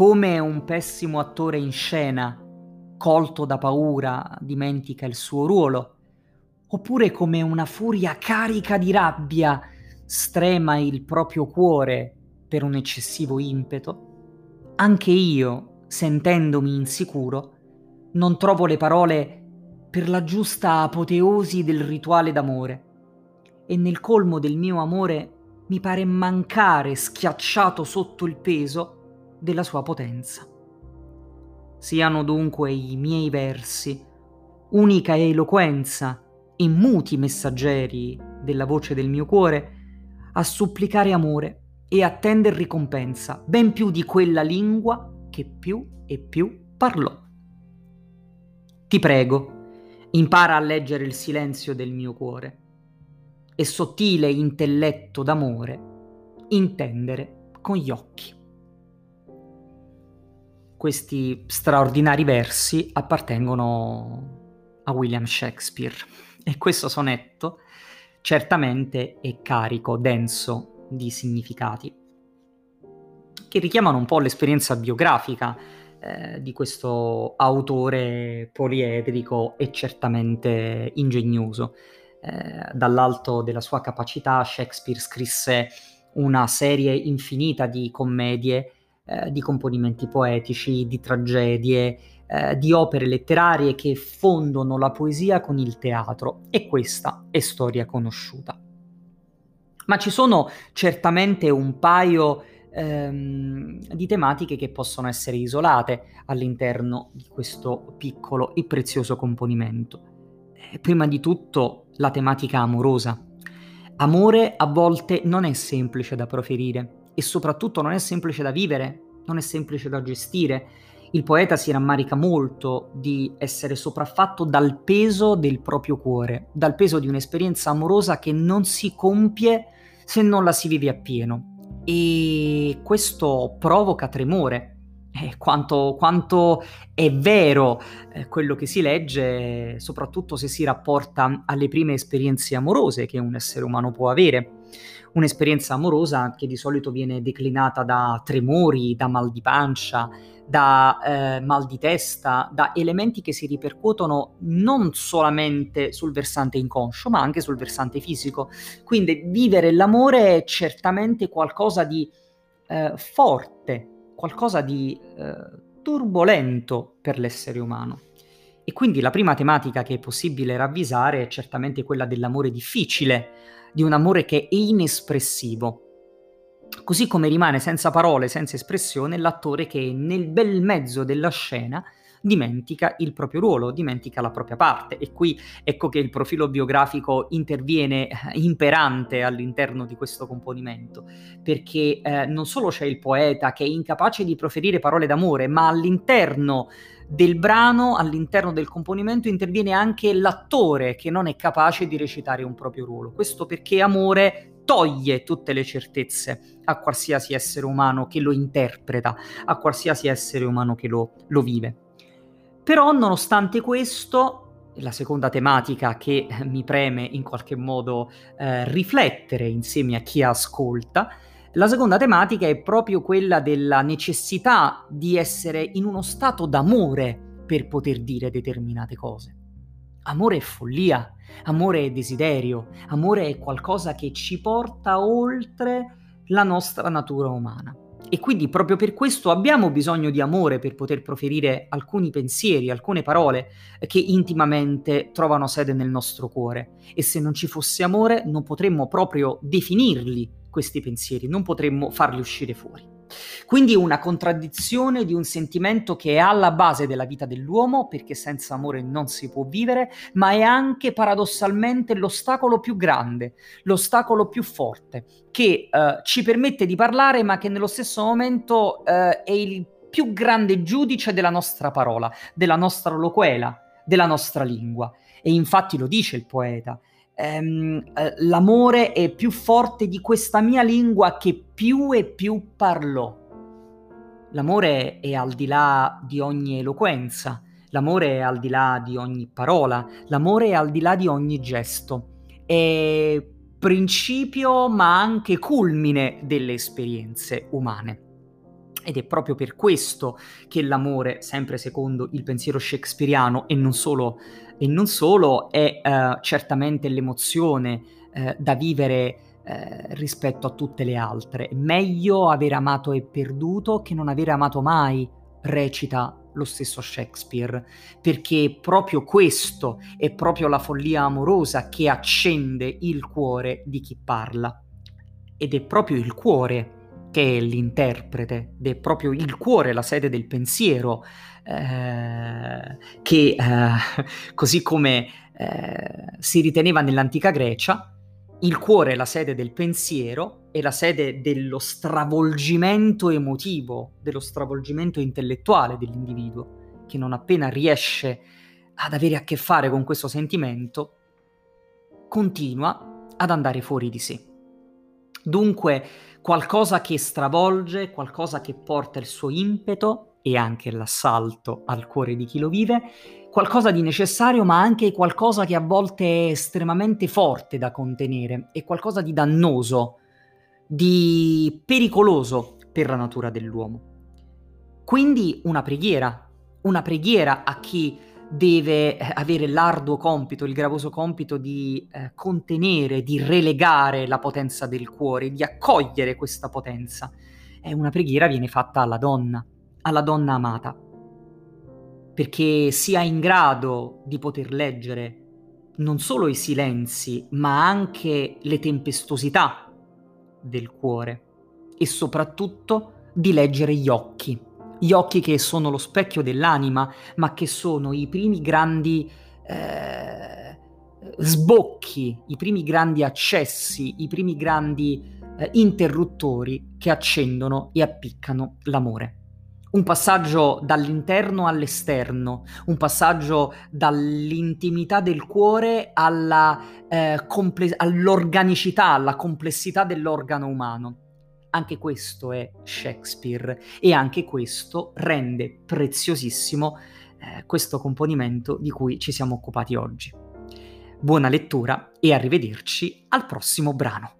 come un pessimo attore in scena, colto da paura, dimentica il suo ruolo, oppure come una furia carica di rabbia strema il proprio cuore per un eccessivo impeto, anche io, sentendomi insicuro, non trovo le parole per la giusta apoteosi del rituale d'amore. E nel colmo del mio amore mi pare mancare schiacciato sotto il peso della sua potenza. Siano dunque i miei versi, unica eloquenza e muti messaggeri della voce del mio cuore, a supplicare amore e attender ricompensa, ben più di quella lingua che più e più parlò. Ti prego, impara a leggere il silenzio del mio cuore e sottile intelletto d'amore intendere con gli occhi. Questi straordinari versi appartengono a William Shakespeare e questo sonetto certamente è carico, denso di significati che richiamano un po' l'esperienza biografica eh, di questo autore poliedrico e certamente ingegnoso. Eh, dall'alto della sua capacità Shakespeare scrisse una serie infinita di commedie, eh, di componimenti poetici, di tragedie, eh, di opere letterarie che fondono la poesia con il teatro e questa è storia conosciuta. Ma ci sono certamente un paio ehm, di tematiche che possono essere isolate all'interno di questo piccolo e prezioso componimento. Eh, prima di tutto la tematica amorosa. Amore a volte non è semplice da proferire e soprattutto non è semplice da vivere, non è semplice da gestire. Il poeta si rammarica molto di essere sopraffatto dal peso del proprio cuore, dal peso di un'esperienza amorosa che non si compie se non la si vive appieno e questo provoca tremore. Eh, quanto, quanto, è vero eh, quello che si legge, soprattutto se si rapporta alle prime esperienze amorose che un essere umano può avere. Un'esperienza amorosa che di solito viene declinata da tremori, da mal di pancia, da eh, mal di testa, da elementi che si ripercuotono non solamente sul versante inconscio, ma anche sul versante fisico. Quindi vivere l'amore è certamente qualcosa di eh, forte, qualcosa di eh, turbolento per l'essere umano. E quindi la prima tematica che è possibile ravvisare è certamente quella dell'amore difficile, di un amore che è inespressivo, Così come rimane senza parole, senza espressione, l'attore che nel bel mezzo della scena dimentica il proprio ruolo, dimentica la propria parte. E qui ecco che il profilo biografico interviene eh, imperante all'interno di questo componimento, perché eh, non solo c'è il poeta che è incapace di proferire parole d'amore, ma all'interno del brano, all'interno del componimento, interviene anche l'attore che non è capace di recitare un proprio ruolo. Questo perché amore toglie tutte le certezze a qualsiasi essere umano che lo interpreta, a qualsiasi essere umano che lo, lo vive. Però nonostante questo, la seconda tematica che mi preme in qualche modo eh, riflettere insieme a chi ascolta, la seconda tematica è proprio quella della necessità di essere in uno stato d'amore per poter dire determinate cose. Amore è follia, amore è desiderio, amore è qualcosa che ci porta oltre la nostra natura umana. E quindi proprio per questo abbiamo bisogno di amore per poter proferire alcuni pensieri, alcune parole che intimamente trovano sede nel nostro cuore. E se non ci fosse amore non potremmo proprio definirli questi pensieri, non potremmo farli uscire fuori. Quindi una contraddizione di un sentimento che è alla base della vita dell'uomo, perché senza amore non si può vivere, ma è anche paradossalmente l'ostacolo più grande, l'ostacolo più forte, che eh, ci permette di parlare, ma che nello stesso momento eh, è il più grande giudice della nostra parola, della nostra loquela, della nostra lingua. E infatti lo dice il poeta, ehm, eh, l'amore è più forte di questa mia lingua che più e più parlò. L'amore è al di là di ogni eloquenza, l'amore è al di là di ogni parola, l'amore è al di là di ogni gesto. È principio ma anche culmine delle esperienze umane. Ed è proprio per questo che l'amore, sempre secondo il pensiero shakespeariano e non solo, e non solo è eh, certamente l'emozione eh, da vivere eh, rispetto a tutte le altre. Meglio aver amato e perduto che non aver amato mai, recita lo stesso Shakespeare, perché proprio questo è proprio la follia amorosa che accende il cuore di chi parla. Ed è proprio il cuore che è l'interprete, ed è proprio il cuore, la sede del pensiero, eh, che eh, così come eh, si riteneva nell'antica Grecia, il cuore è la sede del pensiero è la sede dello stravolgimento emotivo, dello stravolgimento intellettuale dell'individuo, che non appena riesce ad avere a che fare con questo sentimento, continua ad andare fuori di sé. Dunque, qualcosa che stravolge, qualcosa che porta il suo impeto e anche l'assalto al cuore di chi lo vive, qualcosa di necessario ma anche qualcosa che a volte è estremamente forte da contenere e qualcosa di dannoso, di pericoloso per la natura dell'uomo. Quindi una preghiera, una preghiera a chi deve eh, avere l'arduo compito, il gravoso compito di eh, contenere, di relegare la potenza del cuore, di accogliere questa potenza. E una preghiera viene fatta alla donna, alla donna amata, perché sia in grado di poter leggere non solo i silenzi, ma anche le tempestosità del cuore e soprattutto di leggere gli occhi, gli occhi che sono lo specchio dell'anima, ma che sono i primi grandi eh, sbocchi, i primi grandi accessi, i primi grandi eh, interruttori che accendono e appiccano l'amore un passaggio dall'interno all'esterno, un passaggio dall'intimità del cuore alla, eh, comple- all'organicità, alla complessità dell'organo umano. Anche questo è Shakespeare e anche questo rende preziosissimo eh, questo componimento di cui ci siamo occupati oggi. Buona lettura e arrivederci al prossimo brano.